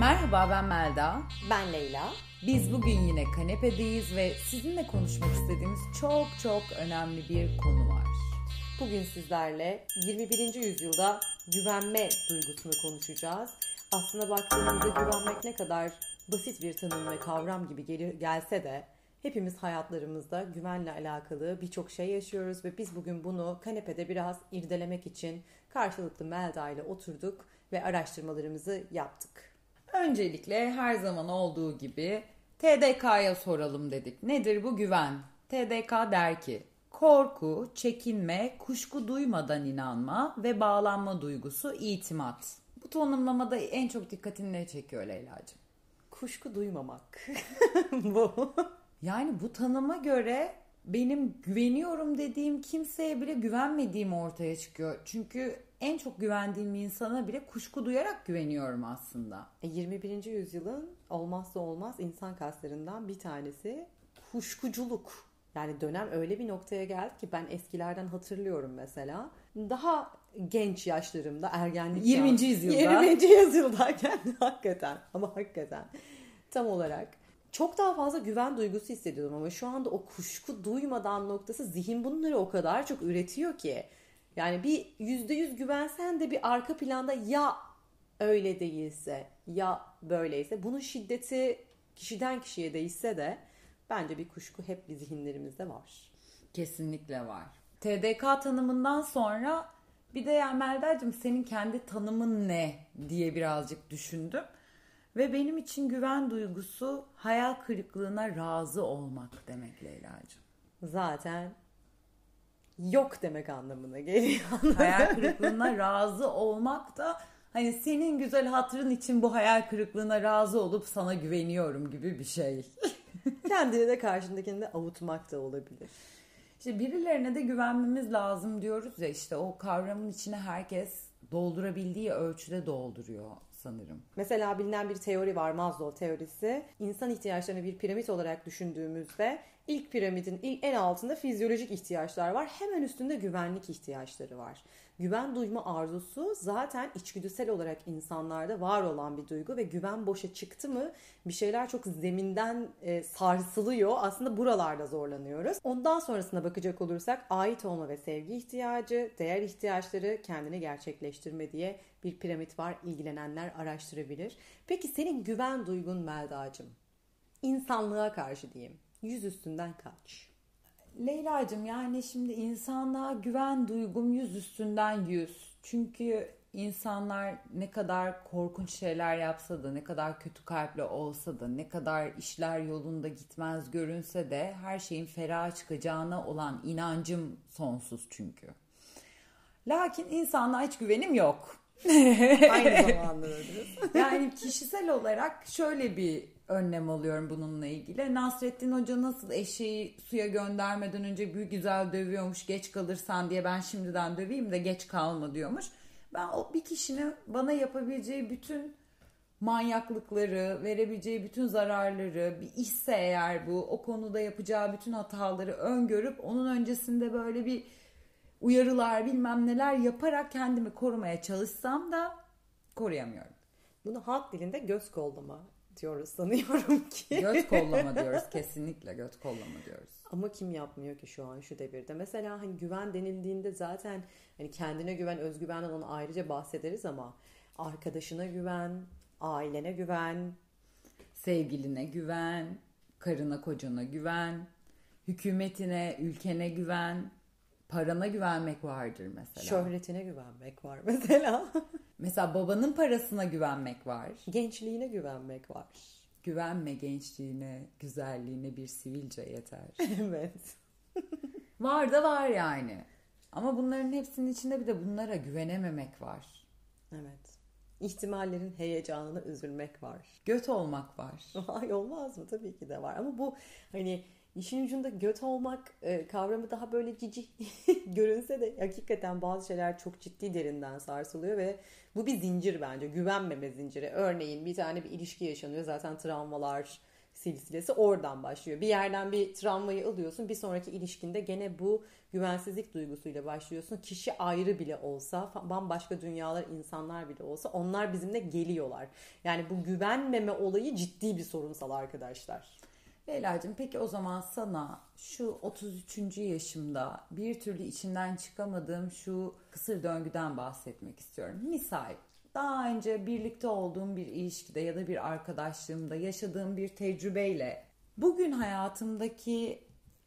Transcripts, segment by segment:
Merhaba ben Melda. Ben Leyla. Biz bugün yine kanepedeyiz ve sizinle konuşmak istediğimiz çok çok önemli bir konu var. Bugün sizlerle 21. yüzyılda güvenme duygusunu konuşacağız. Aslında baktığımızda güvenmek ne kadar basit bir tanım ve kavram gibi gel- gelse de hepimiz hayatlarımızda güvenle alakalı birçok şey yaşıyoruz ve biz bugün bunu kanepede biraz irdelemek için karşılıklı Melda ile oturduk ve araştırmalarımızı yaptık. Öncelikle her zaman olduğu gibi TDK'ya soralım dedik. Nedir bu güven? TDK der ki korku, çekinme, kuşku duymadan inanma ve bağlanma duygusu itimat. Bu tanımlamada en çok dikkatini ne çekiyor Leyla'cığım? Kuşku duymamak. bu. Yani bu tanıma göre benim güveniyorum dediğim kimseye bile güvenmediğim ortaya çıkıyor. Çünkü en çok güvendiğim insana bile kuşku duyarak güveniyorum aslında. E, 21. yüzyılın olmazsa olmaz insan kaslarından bir tanesi kuşkuculuk. Yani dönem öyle bir noktaya geldi ki ben eskilerden hatırlıyorum mesela. Daha genç yaşlarımda ergenlik 20. çağı- yüzyılda. 20. yüzyıldayken hakikaten ama hakikaten tam olarak çok daha fazla güven duygusu hissediyordum ama şu anda o kuşku duymadan noktası zihin bunları o kadar çok üretiyor ki. Yani bir yüzde yüz güvensen de bir arka planda ya öyle değilse ya böyleyse bunun şiddeti kişiden kişiye değişse de bence bir kuşku hep bir zihinlerimizde var. Kesinlikle var. TDK tanımından sonra bir de ya Melda'cığım senin kendi tanımın ne diye birazcık düşündüm. Ve benim için güven duygusu hayal kırıklığına razı olmak demek Leyla'cığım. Zaten yok demek anlamına geliyor. hayal kırıklığına razı olmak da hani senin güzel hatırın için bu hayal kırıklığına razı olup sana güveniyorum gibi bir şey. Kendini de karşındakini de avutmak da olabilir. İşte birilerine de güvenmemiz lazım diyoruz ya işte o kavramın içine herkes doldurabildiği ölçüde dolduruyor sanırım. Mesela bilinen bir teori var Maslow teorisi. İnsan ihtiyaçlarını bir piramit olarak düşündüğümüzde ilk piramidin ilk en altında fizyolojik ihtiyaçlar var. Hemen üstünde güvenlik ihtiyaçları var. Güven duyma arzusu zaten içgüdüsel olarak insanlarda var olan bir duygu ve güven boşa çıktı mı bir şeyler çok zeminden e, sarsılıyor. Aslında buralarda zorlanıyoruz. Ondan sonrasına bakacak olursak ait olma ve sevgi ihtiyacı, değer ihtiyaçları, kendini gerçekleştirme diye bir piramit var. İlgilenenler araştırabilir. Peki senin güven duygun Melda'cığım? İnsanlığa karşı diyeyim. Yüz üstünden kaç? Leyla'cığım yani şimdi insanlığa güven duygum yüz üstünden yüz. Çünkü insanlar ne kadar korkunç şeyler yapsa da, ne kadar kötü kalpli olsa da, ne kadar işler yolunda gitmez görünse de her şeyin ferah çıkacağına olan inancım sonsuz çünkü. Lakin insanlığa hiç güvenim yok. Aynı zamanda Yani kişisel olarak şöyle bir önlem alıyorum bununla ilgili. Nasrettin Hoca nasıl eşeği suya göndermeden önce bir güzel dövüyormuş geç kalırsan diye ben şimdiden döveyim de geç kalma diyormuş. Ben o bir kişinin bana yapabileceği bütün manyaklıkları, verebileceği bütün zararları, bir işse eğer bu, o konuda yapacağı bütün hataları öngörüp onun öncesinde böyle bir uyarılar bilmem neler yaparak kendimi korumaya çalışsam da koruyamıyorum. Bunu halk dilinde göz kollama diyoruz sanıyorum ki. Göz kollama diyoruz kesinlikle göz kollama diyoruz. Ama kim yapmıyor ki şu an şu devirde? Mesela hani güven denildiğinde zaten hani kendine güven, özgüvenden onu ayrıca bahsederiz ama arkadaşına güven, ailene güven, Sevgiline güven, karına kocana güven, hükümetine, ülkene güven, parana güvenmek vardır mesela. şöhretine güvenmek var mesela. Mesela babanın parasına güvenmek var. Gençliğine güvenmek var. Güvenme gençliğine, güzelliğine bir sivilce yeter. evet. var da var yani. Ama bunların hepsinin içinde bir de bunlara güvenememek var. Evet. İhtimallerin heyecanına üzülmek var. Göt olmak var. Ay olmaz mı? Tabii ki de var. Ama bu hani işin ucunda göt olmak e, kavramı daha böyle cici görünse de hakikaten bazı şeyler çok ciddi derinden sarsılıyor ve bu bir zincir bence. Güvenmeme zinciri. Örneğin bir tane bir ilişki yaşanıyor. Zaten travmalar, silsilesi oradan başlıyor. Bir yerden bir travmayı alıyorsun. Bir sonraki ilişkinde gene bu güvensizlik duygusuyla başlıyorsun. Kişi ayrı bile olsa, bambaşka dünyalar, insanlar bile olsa onlar bizimle geliyorlar. Yani bu güvenmeme olayı ciddi bir sorunsal arkadaşlar. Leyla'cığım peki o zaman sana şu 33. yaşımda bir türlü içinden çıkamadığım şu kısır döngüden bahsetmek istiyorum. Misal daha önce birlikte olduğum bir ilişkide ya da bir arkadaşlığımda yaşadığım bir tecrübeyle bugün hayatımdaki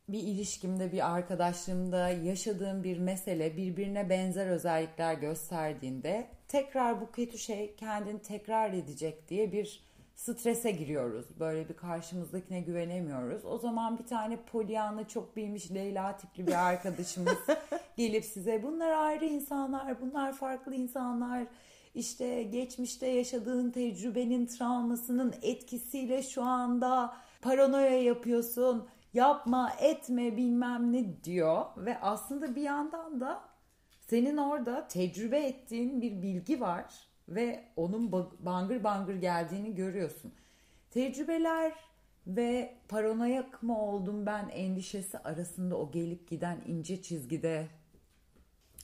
bir ilişkimde, bir arkadaşlığımda yaşadığım bir mesele birbirine benzer özellikler gösterdiğinde tekrar bu kötü şey kendini tekrar edecek diye bir strese giriyoruz. Böyle bir karşımızdakine güvenemiyoruz. O zaman bir tane Pollyanna çok bilmiş Leyla tipli bir arkadaşımız gelip size bunlar ayrı insanlar, bunlar farklı insanlar. İşte geçmişte yaşadığın tecrübenin travmasının etkisiyle şu anda paranoya yapıyorsun. Yapma, etme bilmem ne diyor ve aslında bir yandan da senin orada tecrübe ettiğin bir bilgi var ve onun bangır bangır geldiğini görüyorsun. Tecrübeler ve paranoyak mı oldum ben endişesi arasında o gelip giden ince çizgide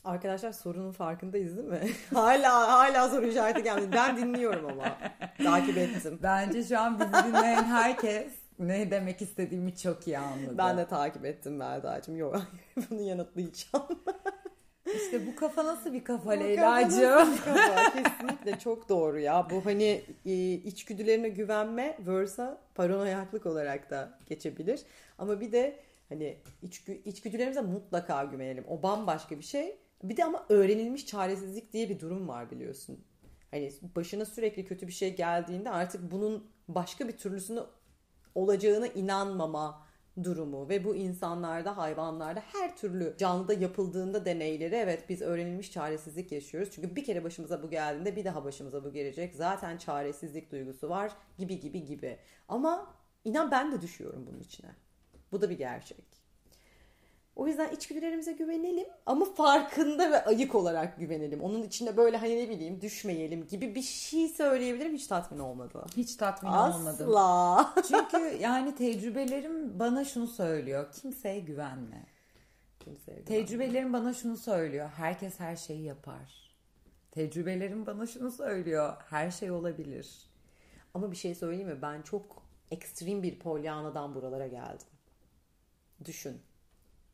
Arkadaşlar sorunun farkındayız değil mi? hala hala soru işareti gelmedi. Ben dinliyorum ama. Takip ettim. Bence şu an bizi dinleyen herkes ne demek istediğimi çok iyi anladı. Ben de takip ettim Melda'cığım. Yok bunu yanıtlayacağım. İşte bu kafa nasıl bir kafa Leyla'cığım? kesinlikle çok doğru ya. Bu hani e, içgüdülerine güvenme versa paranoyaklık olarak da geçebilir. Ama bir de hani içgü, içgüdülerimize mutlaka güvenelim. O bambaşka bir şey. Bir de ama öğrenilmiş çaresizlik diye bir durum var biliyorsun. Hani başına sürekli kötü bir şey geldiğinde artık bunun başka bir türlüsünü olacağına inanmama durumu ve bu insanlarda, hayvanlarda her türlü canlıda yapıldığında deneyleri evet biz öğrenilmiş çaresizlik yaşıyoruz. Çünkü bir kere başımıza bu geldiğinde bir daha başımıza bu gelecek. Zaten çaresizlik duygusu var gibi gibi gibi. Ama inan ben de düşüyorum bunun içine. Bu da bir gerçek. O yüzden içgüdülerimize güvenelim ama farkında ve ayık olarak güvenelim. Onun içinde böyle hani ne bileyim düşmeyelim gibi bir şey söyleyebilirim hiç tatmin olmadı. Hiç tatmin Asla. olmadım. Asla. Çünkü yani tecrübelerim bana şunu söylüyor. Kimseye güvenme. Kimseye güvenme. Tecrübelerim bana şunu söylüyor. Herkes her şeyi yapar. Tecrübelerim bana şunu söylüyor. Her şey olabilir. Ama bir şey söyleyeyim mi? Ben çok ekstrem bir polyana'dan buralara geldim. Düşün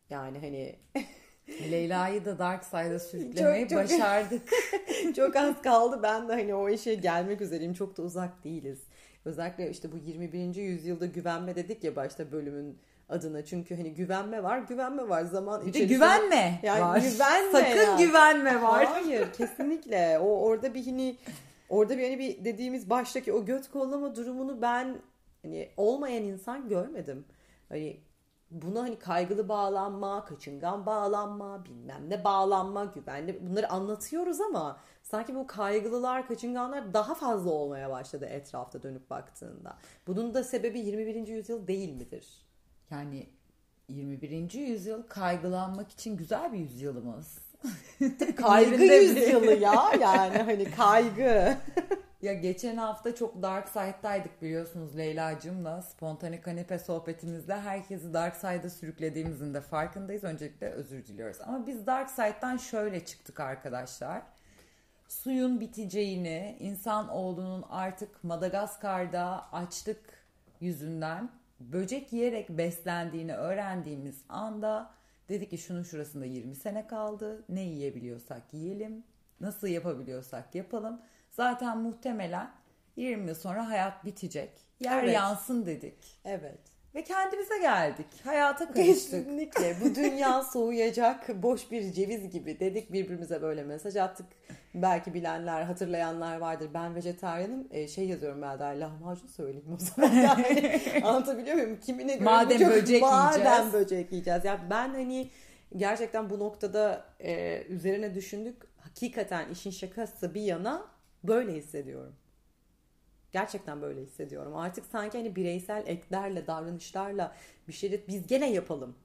yani hani Leyla'yı da Dark Side'a sürüklemeyi çok, çok, başardık. çok az kaldı. Ben de hani o işe gelmek üzereyim. Çok da uzak değiliz. Özellikle işte bu 21. yüzyılda güvenme dedik ya başta bölümün adına. Çünkü hani güvenme var, güvenme var. Zaman bir de güvenme yani var. Güvenme Sakın yani. güvenme var. Hayır, kesinlikle. O orada bir hani orada bir hani bir dediğimiz baştaki o göt kollama durumunu ben hani olmayan insan görmedim. Hani buna hani kaygılı bağlanma, kaçıngan bağlanma, bilmem ne bağlanma, güvenli bunları anlatıyoruz ama sanki bu kaygılılar, kaçınganlar daha fazla olmaya başladı etrafta dönüp baktığında. Bunun da sebebi 21. yüzyıl değil midir? Yani 21. yüzyıl kaygılanmak için güzel bir yüzyılımız. kaygı yüzyılı ya yani hani kaygı. Ya geçen hafta çok Dark Side'daydık biliyorsunuz Leyla'cığımla. Spontane kanepe sohbetimizde herkesi Dark Side'a sürüklediğimizin de farkındayız. Öncelikle özür diliyoruz. Ama biz Dark Side'dan şöyle çıktık arkadaşlar. Suyun biteceğini, insan oğlunun artık Madagaskar'da açlık yüzünden böcek yiyerek beslendiğini öğrendiğimiz anda dedik ki şunun şurasında 20 sene kaldı. Ne yiyebiliyorsak yiyelim. Nasıl yapabiliyorsak yapalım. Zaten muhtemelen 20 yıl sonra hayat bitecek. Yer evet. yansın dedik. Evet. Ve kendimize geldik. Hayata karıştık. Kesinlikle. Bu dünya soğuyacak boş bir ceviz gibi dedik birbirimize böyle mesaj attık. Belki bilenler, hatırlayanlar vardır. Ben vejetaryenim. Ee, şey yazıyorum ben daha lahmacun söyleyeyim o zaman. Yani, anlatabiliyor muyum? Kimine göre madem çok, böcek madem yiyeceğiz. Madem böcek yiyeceğiz. Yani ben hani gerçekten bu noktada e, üzerine düşündük. Hakikaten işin şakası bir yana böyle hissediyorum. Gerçekten böyle hissediyorum. Artık sanki hani bireysel eklerle, davranışlarla bir şeyleri biz gene yapalım.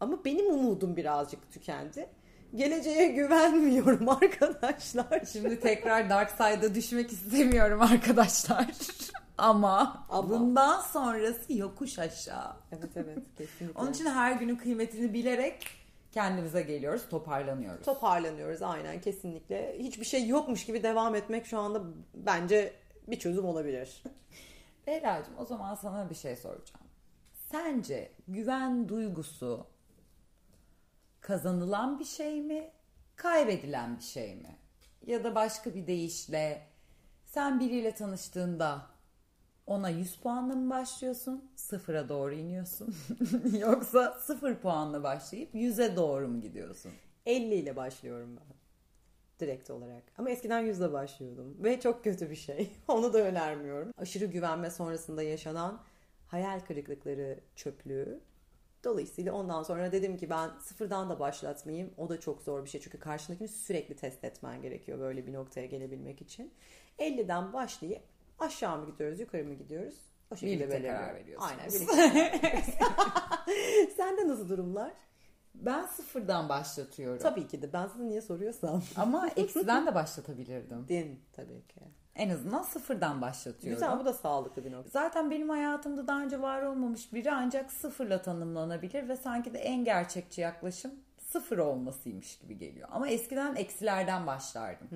Ama benim umudum birazcık tükendi. Geleceğe güvenmiyorum arkadaşlar. Şimdi tekrar Dark Side'a düşmek istemiyorum arkadaşlar. Ama, Ama. bundan sonrası yokuş aşağı. Evet evet kesinlikle. Onun için her günün kıymetini bilerek kendimize geliyoruz, toparlanıyoruz. toparlanıyoruz aynen kesinlikle. Hiçbir şey yokmuş gibi devam etmek şu anda bence bir çözüm olabilir. Leyla'cığım o zaman sana bir şey soracağım. Sence güven duygusu kazanılan bir şey mi, kaybedilen bir şey mi? Ya da başka bir deyişle sen biriyle tanıştığında ona 100 puanla mı başlıyorsun, sıfıra doğru iniyorsun? Yoksa sıfır puanla başlayıp 100'e doğru mu gidiyorsun? 50 ile başlıyorum ben. Direkt olarak. Ama eskiden 100 ile başlıyordum. Ve çok kötü bir şey. Onu da önermiyorum. Aşırı güvenme sonrasında yaşanan hayal kırıklıkları çöplüğü. Dolayısıyla ondan sonra dedim ki ben sıfırdan da başlatmayayım. O da çok zor bir şey. Çünkü karşındakini sürekli test etmen gerekiyor böyle bir noktaya gelebilmek için. 50'den başlayıp aşağı mı gidiyoruz, yukarı mı gidiyoruz? O şekilde Birlikte karar veriyorsunuz. Aynen. Birlikte karar veriyoruz. Sende nasıl durumlar? Ben sıfırdan başlatıyorum. Tabii ki de. Ben sana niye soruyorsam. Ama eksiden de başlatabilirdim. Din tabii ki. En azından sıfırdan başlatıyorum. Güzel bu da sağlıklı bir nokta. Zaten benim hayatımda daha önce var olmamış biri ancak sıfırla tanımlanabilir ve sanki de en gerçekçi yaklaşım sıfır olmasıymış gibi geliyor. Ama eskiden eksilerden başlardım.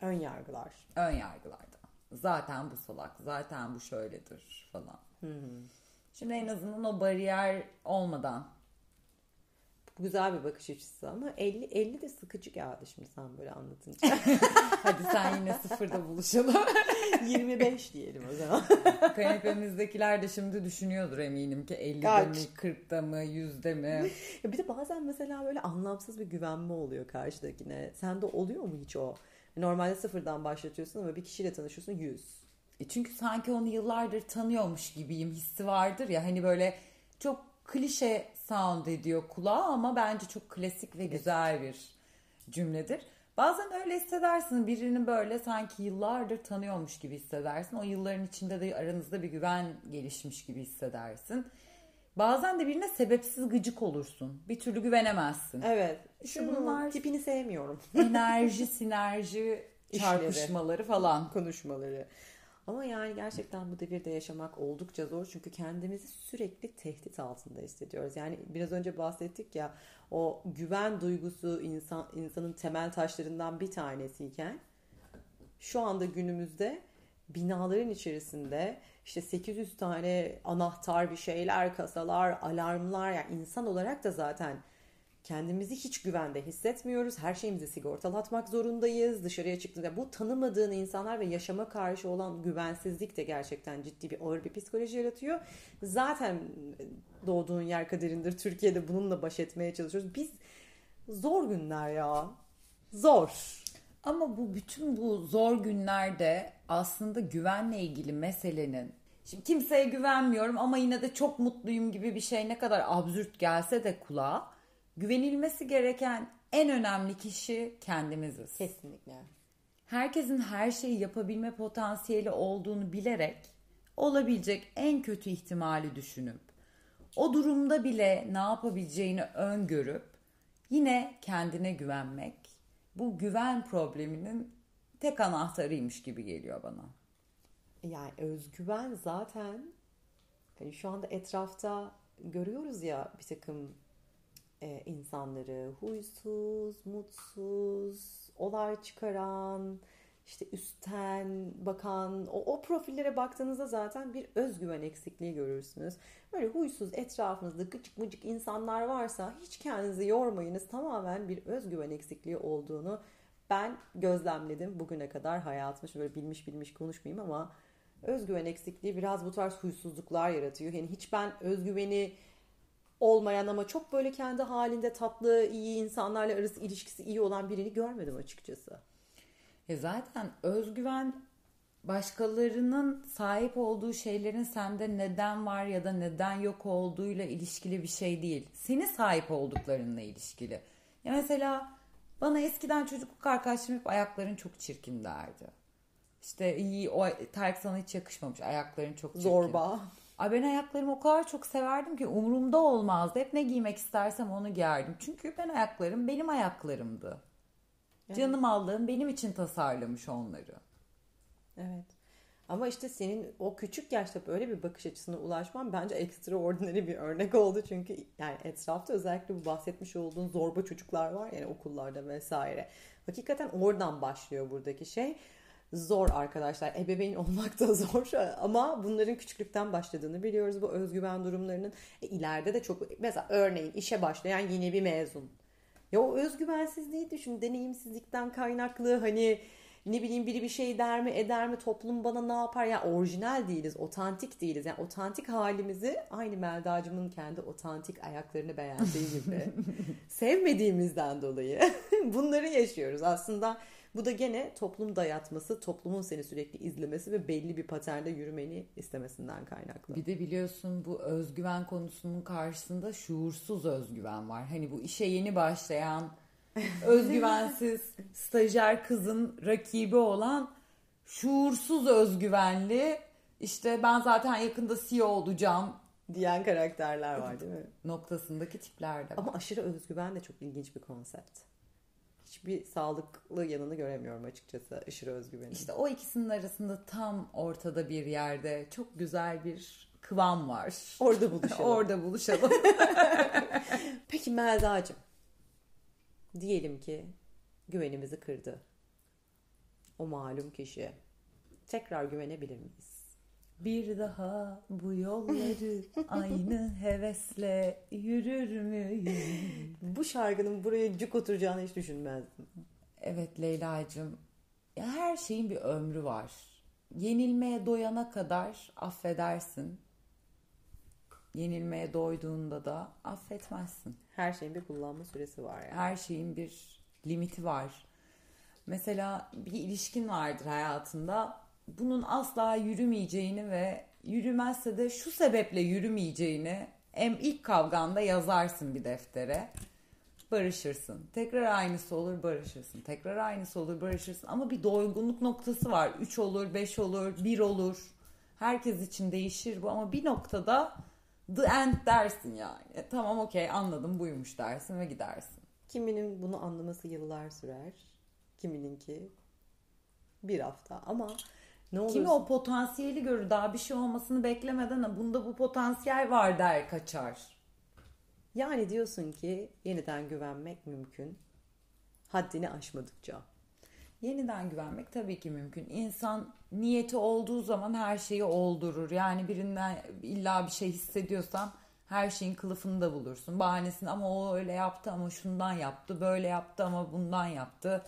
Ön yargılar. Ön yargılardan. Zaten bu salak, zaten bu şöyledir falan. Şimdi en azından o bariyer olmadan Bu güzel bir bakış açısı ama 50 50 de sıkıcı geldi şimdi sen böyle anlatınca. hadi sen yine sıfırda buluşalım. 25 diyelim o zaman. Kanepemizdekiler de şimdi düşünüyordur eminim ki 50'de Kaç? mi, 40'da mı, 100'de mi? Ya bir de bazen mesela böyle anlamsız bir güvenme oluyor karşıdakine. Sende oluyor mu hiç o? Normalde sıfırdan başlatıyorsun ama bir kişiyle tanışıyorsun 100. E çünkü sanki onu yıllardır tanıyormuş gibiyim hissi vardır ya hani böyle çok klişe sound ediyor kulağa ama bence çok klasik ve güzel bir cümledir. Bazen öyle hissedersin birini böyle sanki yıllardır tanıyormuş gibi hissedersin. O yılların içinde de aranızda bir güven gelişmiş gibi hissedersin. Bazen de birine sebepsiz gıcık olursun. Bir türlü güvenemezsin. Evet. İşte Şunun bunlar- tipini sevmiyorum. Enerji, sinerji çarpışmaları falan. konuşmaları. Ama yani gerçekten bu devirde yaşamak oldukça zor çünkü kendimizi sürekli tehdit altında hissediyoruz. Yani biraz önce bahsettik ya o güven duygusu insan insanın temel taşlarından bir tanesiyken şu anda günümüzde binaların içerisinde işte 800 tane anahtar bir şeyler, kasalar, alarmlar yani insan olarak da zaten kendimizi hiç güvende hissetmiyoruz. Her şeyimizi sigortalatmak zorundayız. Dışarıya çıktığında bu tanımadığın insanlar ve yaşama karşı olan güvensizlik de gerçekten ciddi bir ağır bir psikoloji yaratıyor. Zaten doğduğun yer kaderindir. Türkiye'de bununla baş etmeye çalışıyoruz. Biz zor günler ya. Zor. Ama bu bütün bu zor günlerde aslında güvenle ilgili meselenin şimdi kimseye güvenmiyorum ama yine de çok mutluyum gibi bir şey ne kadar absürt gelse de kulağa güvenilmesi gereken en önemli kişi kendimiziz. Kesinlikle. Herkesin her şeyi yapabilme potansiyeli olduğunu bilerek olabilecek en kötü ihtimali düşünüp o durumda bile ne yapabileceğini öngörüp yine kendine güvenmek bu güven probleminin tek anahtarıymış gibi geliyor bana. Yani özgüven zaten hani şu anda etrafta görüyoruz ya bir takım e, insanları huysuz, mutsuz, olay çıkaran, işte üstten bakan o, o profillere baktığınızda zaten bir özgüven eksikliği görürsünüz. Böyle huysuz etrafınızda gıcık mıcık insanlar varsa hiç kendinizi yormayınız. Tamamen bir özgüven eksikliği olduğunu ben gözlemledim bugüne kadar hayatımda. Şimdi böyle bilmiş bilmiş konuşmayayım ama özgüven eksikliği biraz bu tarz huysuzluklar yaratıyor. Yani hiç ben özgüveni olmayan ama çok böyle kendi halinde tatlı, iyi insanlarla arası ilişkisi iyi olan birini görmedim açıkçası. E zaten özgüven başkalarının sahip olduğu şeylerin sende neden var ya da neden yok olduğuyla ilişkili bir şey değil. Senin sahip olduklarınla ilişkili. Ya mesela bana eskiden çocukluk arkadaşlarım hep ayakların çok çirkin derdi. İşte iyi o terk sana hiç yakışmamış ayakların çok çirkin. Zorba. Ay ben ayaklarımı o kadar çok severdim ki umurumda olmazdı. Hep ne giymek istersem onu giyerdim. Çünkü ben ayaklarım benim ayaklarımdı. Evet. Canım Allah'ım benim için tasarlamış onları. Evet. Ama işte senin o küçük yaşta böyle bir bakış açısına ulaşman bence ekstraordinary bir örnek oldu. Çünkü yani etrafta özellikle bu bahsetmiş olduğun zorba çocuklar var yani okullarda vesaire. Hakikaten oradan başlıyor buradaki şey. Zor arkadaşlar. Ebeveyn olmak da zor ama bunların küçüklükten başladığını biliyoruz bu özgüven durumlarının. E, ileride de çok mesela örneğin işe başlayan yeni bir mezun. Ya o özgüvensizliği düşün. Deneyimsizlikten kaynaklı hani ne bileyim biri bir şey der mi eder mi toplum bana ne yapar ya yani orijinal değiliz otantik değiliz yani otantik halimizi aynı Melda'cımın kendi otantik ayaklarını beğendiği gibi sevmediğimizden dolayı bunları yaşıyoruz aslında bu da gene toplum dayatması, toplumun seni sürekli izlemesi ve belli bir paternde yürümeni istemesinden kaynaklı. Bir de biliyorsun bu özgüven konusunun karşısında şuursuz özgüven var. Hani bu işe yeni başlayan özgüvensiz stajyer kızın rakibi olan şuursuz özgüvenli işte ben zaten yakında CEO olacağım diyen karakterler var değil mi? Noktasındaki tipler de var. Ama aşırı özgüven de çok ilginç bir konsept. Hiçbir sağlıklı yanını göremiyorum açıkçası aşırı özgüvenin. İşte o ikisinin arasında tam ortada bir yerde çok güzel bir kıvam var. Orada buluşalım. Orada buluşalım. Peki Melda'cığım diyelim ki güvenimizi kırdı. O malum kişi. Tekrar güvenebilir miyiz? Bir daha bu yolları aynı hevesle yürür müyüm? Bu şarkının buraya cuk oturacağını hiç düşünmezdim. Evet Leyla'cığım. Her şeyin bir ömrü var. Yenilmeye doyana kadar affedersin. Yenilmeye doyduğunda da affetmezsin. Her şeyin bir kullanma süresi var yani. Her şeyin bir limiti var. Mesela bir ilişkin vardır hayatında. Bunun asla yürümeyeceğini ve yürümezse de şu sebeple yürümeyeceğini hem ilk kavganda yazarsın bir deftere. Barışırsın. Tekrar aynısı olur barışırsın. Tekrar aynısı olur barışırsın. Ama bir doygunluk noktası var. 3 olur, 5 olur, 1 olur. Herkes için değişir bu ama bir noktada the end dersin yani. E, tamam okey anladım buymuş dersin ve gidersin. Kiminin bunu anlaması yıllar sürer. Kiminin ki bir hafta ama ne olursa... Kimi o potansiyeli görür daha bir şey olmasını beklemeden bunda bu potansiyel var der kaçar. Yani diyorsun ki yeniden güvenmek mümkün. Haddini aşmadıkça. Yeniden güvenmek tabii ki mümkün. İnsan niyeti olduğu zaman her şeyi oldurur. Yani birinden illa bir şey hissediyorsan her şeyin kılıfını da bulursun. Bahanesini ama o öyle yaptı ama şundan yaptı, böyle yaptı ama bundan yaptı.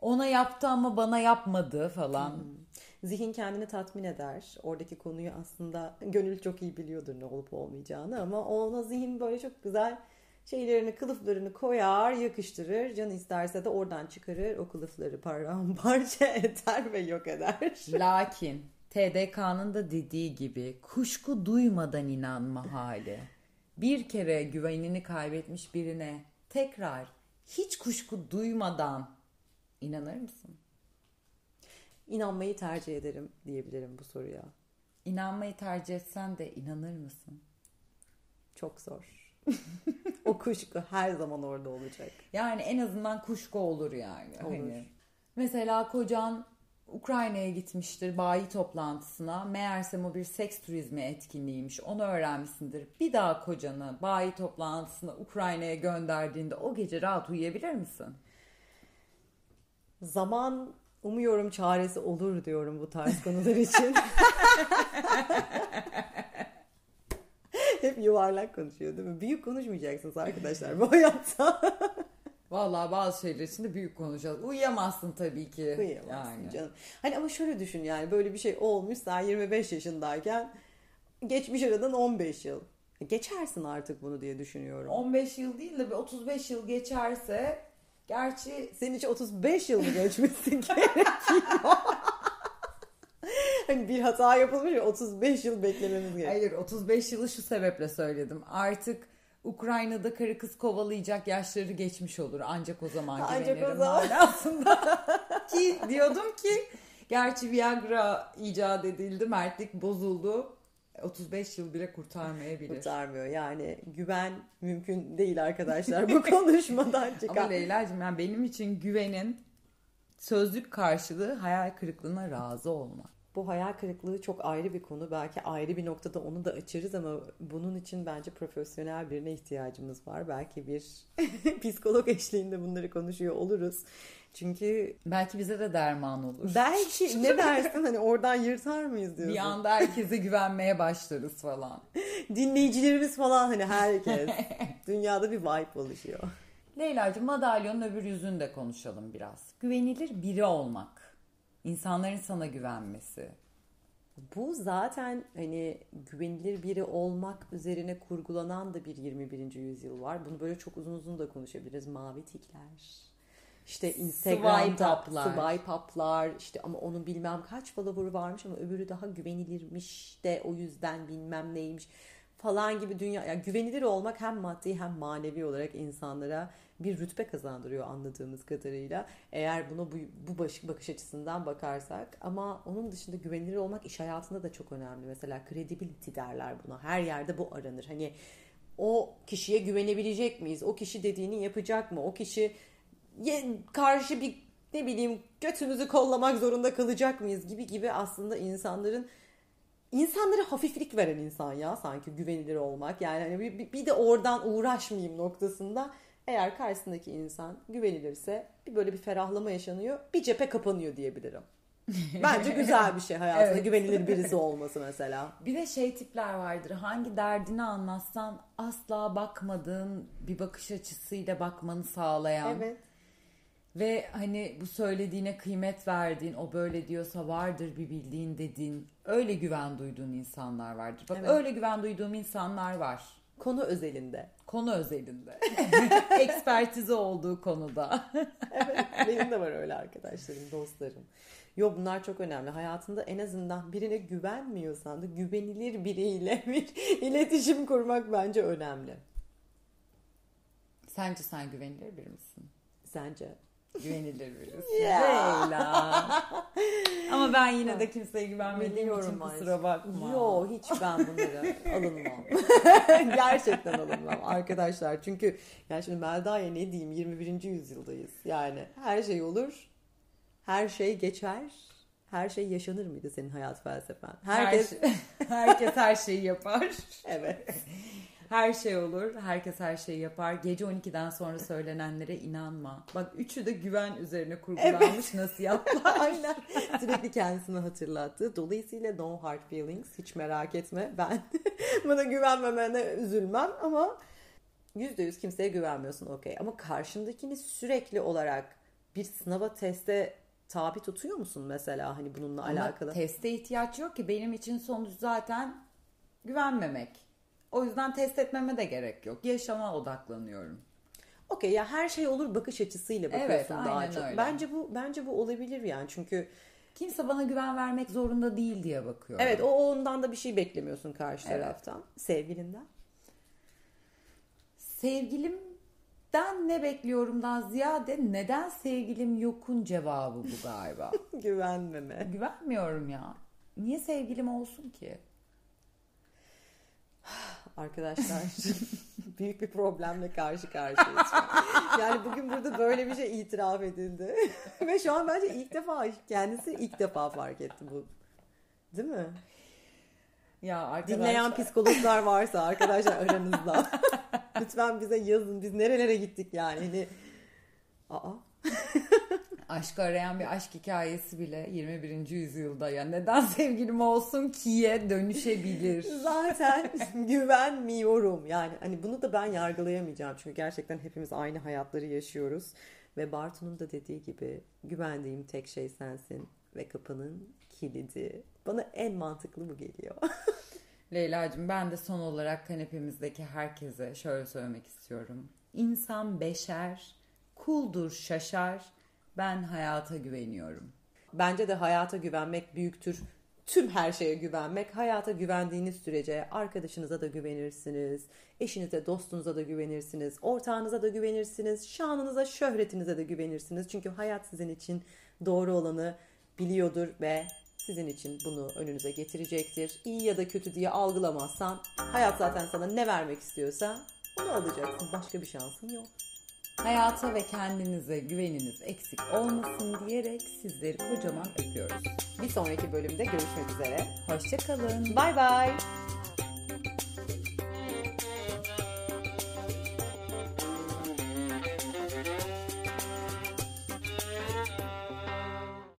Ona yaptı ama bana yapmadı falan. Hmm. Zihin kendini tatmin eder. Oradaki konuyu aslında gönül çok iyi biliyordur ne olup olmayacağını ama ona zihin böyle çok güzel şeylerini, kılıflarını koyar, yakıştırır. Can isterse de oradan çıkarır. O kılıfları paramparça eder ve yok eder. Lakin TDK'nın da dediği gibi kuşku duymadan inanma hali. Bir kere güvenini kaybetmiş birine tekrar hiç kuşku duymadan inanır mısın? İnanmayı tercih ederim diyebilirim bu soruya. İnanmayı tercih etsen de inanır mısın? Çok zor. o kuşku her zaman orada olacak. Yani en azından kuşku olur yani. Olur. Hani, mesela kocan Ukrayna'ya gitmiştir bayi toplantısına. Meğersem o bir seks turizmi etkinliğiymiş. Onu öğrenmişsindir. Bir daha kocanı bayi toplantısına Ukrayna'ya gönderdiğinde o gece rahat uyuyabilir misin? Zaman umuyorum çaresi olur diyorum bu tarz konular için. Hep yuvarlak konuşuyor değil mi? Büyük konuşmayacaksınız arkadaşlar bu hayatta. Vallahi bazı şeyler için de büyük konuşacağız. Uyuyamazsın tabii ki. Uyuyamazsın yani. canım. Hani ama şöyle düşün yani böyle bir şey olmuş sen 25 yaşındayken geçmiş aradan 15 yıl. Geçersin artık bunu diye düşünüyorum. 15 yıl değil de bir 35 yıl geçerse gerçi senin için 35 yıl mı geçmesi gerekiyor? hani bir hata yapılmış ya 35 yıl beklememiz gerekiyor. Hayır 35 yılı şu sebeple söyledim. Artık Ukrayna'da karı kız kovalayacak yaşları geçmiş olur. Ancak o zaman Ancak o zaman. aslında. ki diyordum ki gerçi Viagra icat edildi, mertlik bozuldu. 35 yıl bile kurtarmayabilir. Kurtarmıyor. Yani güven mümkün değil arkadaşlar bu konuşmadan çıkan. Ama Leyla'cığım yani benim için güvenin sözlük karşılığı hayal kırıklığına razı olmak. Bu hayal kırıklığı çok ayrı bir konu. Belki ayrı bir noktada onu da açarız ama bunun için bence profesyonel birine ihtiyacımız var. Belki bir psikolog eşliğinde bunları konuşuyor oluruz. Çünkü belki bize de derman olur. Belki ne dersin hani oradan yırtar mıyız diyorsun. Bir anda herkese güvenmeye başlarız falan. Dinleyicilerimiz falan hani herkes. Dünyada bir vibe oluşuyor. Leyla'cığım madalyonun öbür yüzünü de konuşalım biraz. Güvenilir biri olmak. İnsanların sana güvenmesi. Bu zaten hani güvenilir biri olmak üzerine kurgulanan da bir 21. yüzyıl var. Bunu böyle çok uzun uzun da konuşabiliriz. Mavi tikler. İşte Instagram'da swipe up'lar. işte ama onun bilmem kaç follower'ı varmış ama öbürü daha güvenilirmiş de o yüzden bilmem neymiş falan gibi dünya yani güvenilir olmak hem maddi hem manevi olarak insanlara bir rütbe kazandırıyor anladığımız kadarıyla. Eğer buna bu, bu bakış, bakış açısından bakarsak ama onun dışında güvenilir olmak iş hayatında da çok önemli. Mesela credibility derler buna. Her yerde bu aranır. Hani o kişiye güvenebilecek miyiz? O kişi dediğini yapacak mı? O kişi karşı bir ne bileyim götümüzü kollamak zorunda kalacak mıyız gibi gibi aslında insanların insanlara hafiflik veren insan ya sanki güvenilir olmak. Yani hani bir, bir de oradan uğraşmayayım noktasında eğer karşısındaki insan güvenilirse bir böyle bir ferahlama yaşanıyor. Bir cephe kapanıyor diyebilirim. Bence güzel bir şey hayatında evet. güvenilir birisi olması mesela. Bir de şey tipler vardır. Hangi derdini anlatsan asla bakmadığın bir bakış açısıyla bakmanı sağlayan. Evet. Ve hani bu söylediğine kıymet verdiğin, o böyle diyorsa vardır bir bildiğin dediğin, öyle güven duyduğun insanlar vardır. Bak evet. öyle güven duyduğum insanlar var. Konu özelinde. Konu özelinde. Ekspertizi olduğu konuda. evet, benim de var öyle arkadaşlarım, dostlarım. Yok bunlar çok önemli. Hayatında en azından birine güvenmiyorsan da güvenilir biriyle bir iletişim kurmak bence önemli. Sence sen güvenilir biri misin? Sence? Güvenilir birisi. Leyla. Ama ben yine de kimseye güvenmediğim Biliyorum için kusura bakma. Yo hiç ben bunlara alınmam. Gerçekten alınmam arkadaşlar. Çünkü yani şimdi Melda'ya ne diyeyim 21. yüzyıldayız. Yani her şey olur. Her şey geçer. Her şey yaşanır mıydı senin hayat felsefen? Herkes her şey, herkes her şeyi yapar. evet. Her şey olur. Herkes her şeyi yapar. Gece 12'den sonra söylenenlere inanma. Bak üçü de güven üzerine kurgulanmış evet. nasihatlar. Aynen. Sürekli kendisini hatırlattı. Dolayısıyla no hard feelings. Hiç merak etme. Ben buna güvenmemene üzülmem ama yüzde yüz kimseye güvenmiyorsun okey. Ama karşındakini sürekli olarak bir sınava teste tabi tutuyor musun mesela hani bununla Ama alakalı? teste ihtiyaç yok ki. Benim için sonuç zaten güvenmemek. O yüzden test etmeme de gerek yok. Yaşama odaklanıyorum. Okey ya her şey olur bakış açısıyla bakıyorsun evet, daha çok. Öyle. Bence bu bence bu olabilir yani çünkü kimse bana güven vermek zorunda değil diye bakıyorum. Evet o ondan da bir şey beklemiyorsun karşı evet. taraftan. Sevgilinden? Sevgilimden ne bekliyorumdan ziyade neden sevgilim yokun cevabı bu galiba. Güvenmeme. Güvenmiyorum ya. Niye sevgilim olsun ki? Arkadaşlar büyük bir problemle karşı karşıyayız. yani bugün burada böyle bir şey itiraf edildi. Ve şu an bence ilk defa kendisi ilk defa fark etti bu. Değil mi? Ya arkadaşlar. Dinleyen psikologlar varsa arkadaşlar aranızda. Lütfen bize yazın. Biz nerelere gittik yani. Hani... Aa aşkı arayan bir aşk hikayesi bile 21. yüzyılda ya neden sevgilim olsun ki'ye dönüşebilir. Zaten güvenmiyorum. Yani hani bunu da ben yargılayamayacağım. Çünkü gerçekten hepimiz aynı hayatları yaşıyoruz. Ve Bartu'nun da dediği gibi güvendiğim tek şey sensin ve kapının kilidi. Bana en mantıklı bu geliyor. Leyla'cığım ben de son olarak kanepemizdeki herkese şöyle söylemek istiyorum. İnsan beşer, kuldur şaşar, ben hayata güveniyorum. Bence de hayata güvenmek büyüktür. Tüm her şeye güvenmek. Hayata güvendiğiniz sürece arkadaşınıza da güvenirsiniz. Eşinize, dostunuza da güvenirsiniz. Ortağınıza da güvenirsiniz. Şanınıza, şöhretinize de güvenirsiniz. Çünkü hayat sizin için doğru olanı biliyordur ve sizin için bunu önünüze getirecektir. İyi ya da kötü diye algılamazsan hayat zaten sana ne vermek istiyorsa onu alacaksın. Başka bir şansın yok. Hayata ve kendinize güveniniz eksik olmasın diyerek sizleri kocaman öpüyoruz. Bir sonraki bölümde görüşmek üzere. Hoşçakalın. Bay bay.